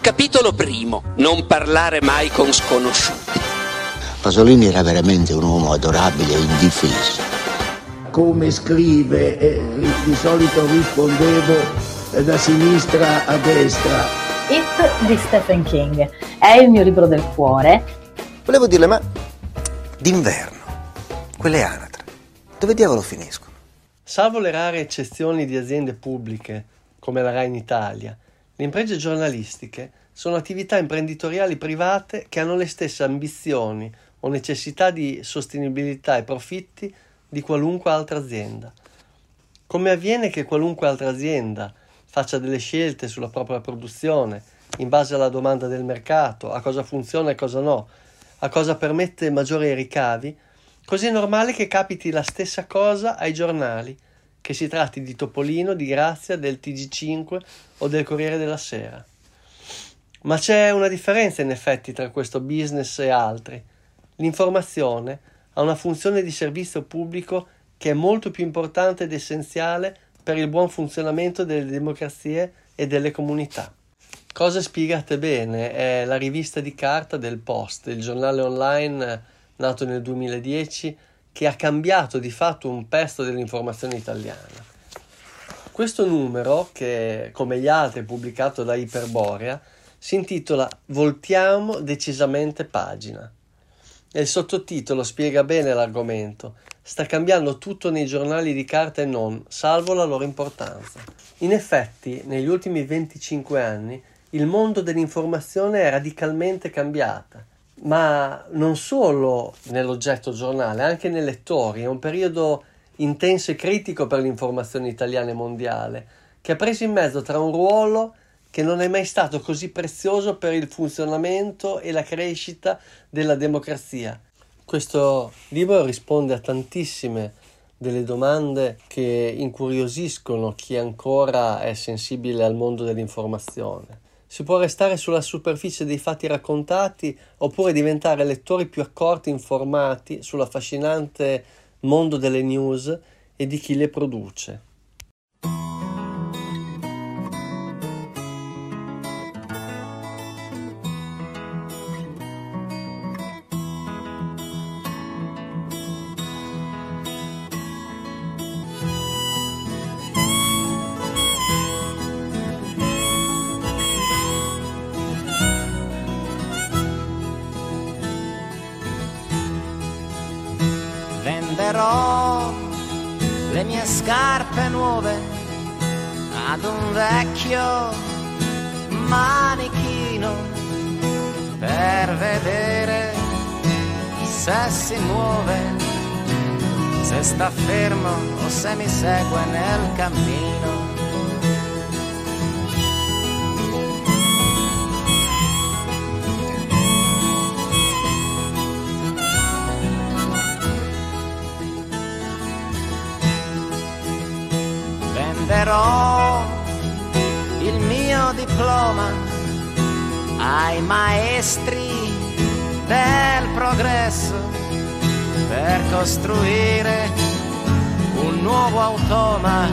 Capitolo primo. Non parlare mai con sconosciuti. Pasolini era veramente un uomo adorabile e indifeso. Come scrive, eh, di solito rispondevo eh, da sinistra a destra. It di Stephen King è il mio libro del cuore. Volevo dirle, ma d'inverno, quelle anatre, dove diavolo finiscono? Salvo le rare eccezioni di aziende pubbliche, come la RAI in Italia, le imprese giornalistiche sono attività imprenditoriali private che hanno le stesse ambizioni o necessità di sostenibilità e profitti di qualunque altra azienda. Come avviene che qualunque altra azienda faccia delle scelte sulla propria produzione in base alla domanda del mercato, a cosa funziona e cosa no, a cosa permette maggiori ricavi, così è normale che capiti la stessa cosa ai giornali, che si tratti di Topolino, di Grazia, del TG5 o del Corriere della Sera. Ma c'è una differenza in effetti tra questo business e altri. L'informazione ha una funzione di servizio pubblico che è molto più importante ed essenziale per il buon funzionamento delle democrazie e delle comunità. Cose spiegate bene è la rivista di carta del Post, il giornale online nato nel 2010 che ha cambiato di fatto un pezzo dell'informazione italiana. Questo numero, che come gli altri è pubblicato da Iperborea, si intitola Voltiamo decisamente pagina. E il sottotitolo spiega bene l'argomento. Sta cambiando tutto nei giornali di carta e non, salvo la loro importanza. In effetti, negli ultimi 25 anni, il mondo dell'informazione è radicalmente cambiata ma non solo nell'oggetto giornale, anche nei lettori. È un periodo intenso e critico per l'informazione italiana e mondiale, che ha preso in mezzo tra un ruolo che non è mai stato così prezioso per il funzionamento e la crescita della democrazia. Questo libro risponde a tantissime delle domande che incuriosiscono chi ancora è sensibile al mondo dell'informazione. Si può restare sulla superficie dei fatti raccontati oppure diventare lettori più accorti e informati sull'affascinante mondo delle news e di chi le produce. Venderò le mie scarpe nuove ad un vecchio manichino per vedere se si muove, se sta fermo o se mi segue nel cammino. Darò il mio diploma ai maestri del progresso per costruire un nuovo automa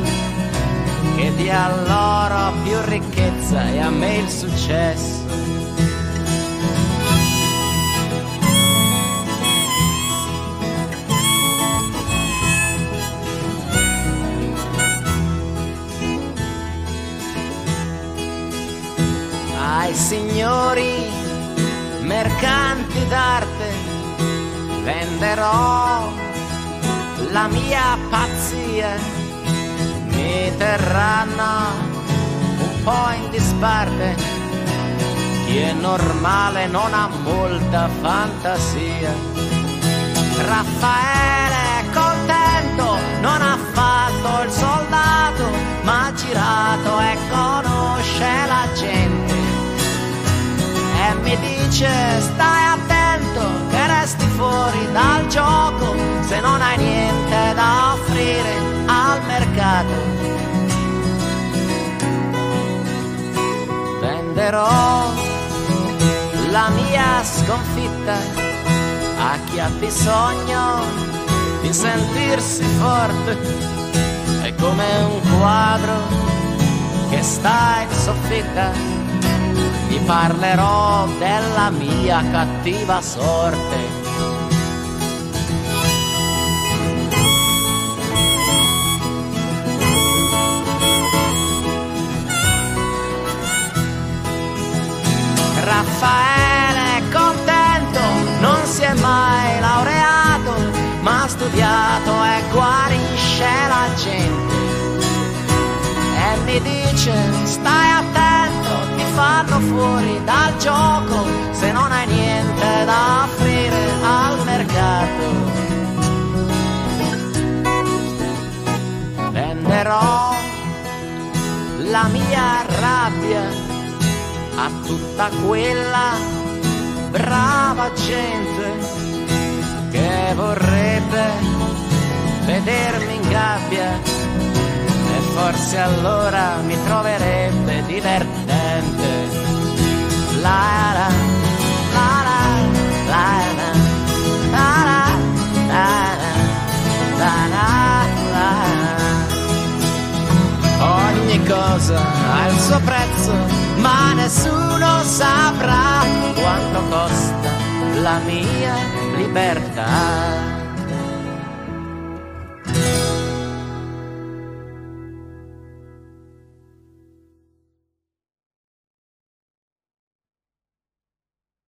che dia loro più ricchezza e a me il successo. Signori mercanti d'arte venderò la mia pazzia, mi terranno un po' in disparte, chi è normale non ha molta fantasia. Raffaele contento non ha fatto il soldato, ma girato e dice stai attento che resti fuori dal gioco se non hai niente da offrire al mercato. Venderò la mia sconfitta a chi ha bisogno di sentirsi forte. È come un quadro che sta in soffitta parlerò della mia cattiva sorte. Raffaele è contento, non si è mai laureato, ma ha studiato e guarisce la gente. E mi dice, stai attento, fanno fuori dal gioco se non hai niente da offrire al mercato. Venderò la mia rabbia a tutta quella brava gente che vorrebbe vedermi in gabbia e forse allora mi troverebbe divertente. Cosa ha suo prezzo, ma nessuno saprà quanto costa la mia libertà.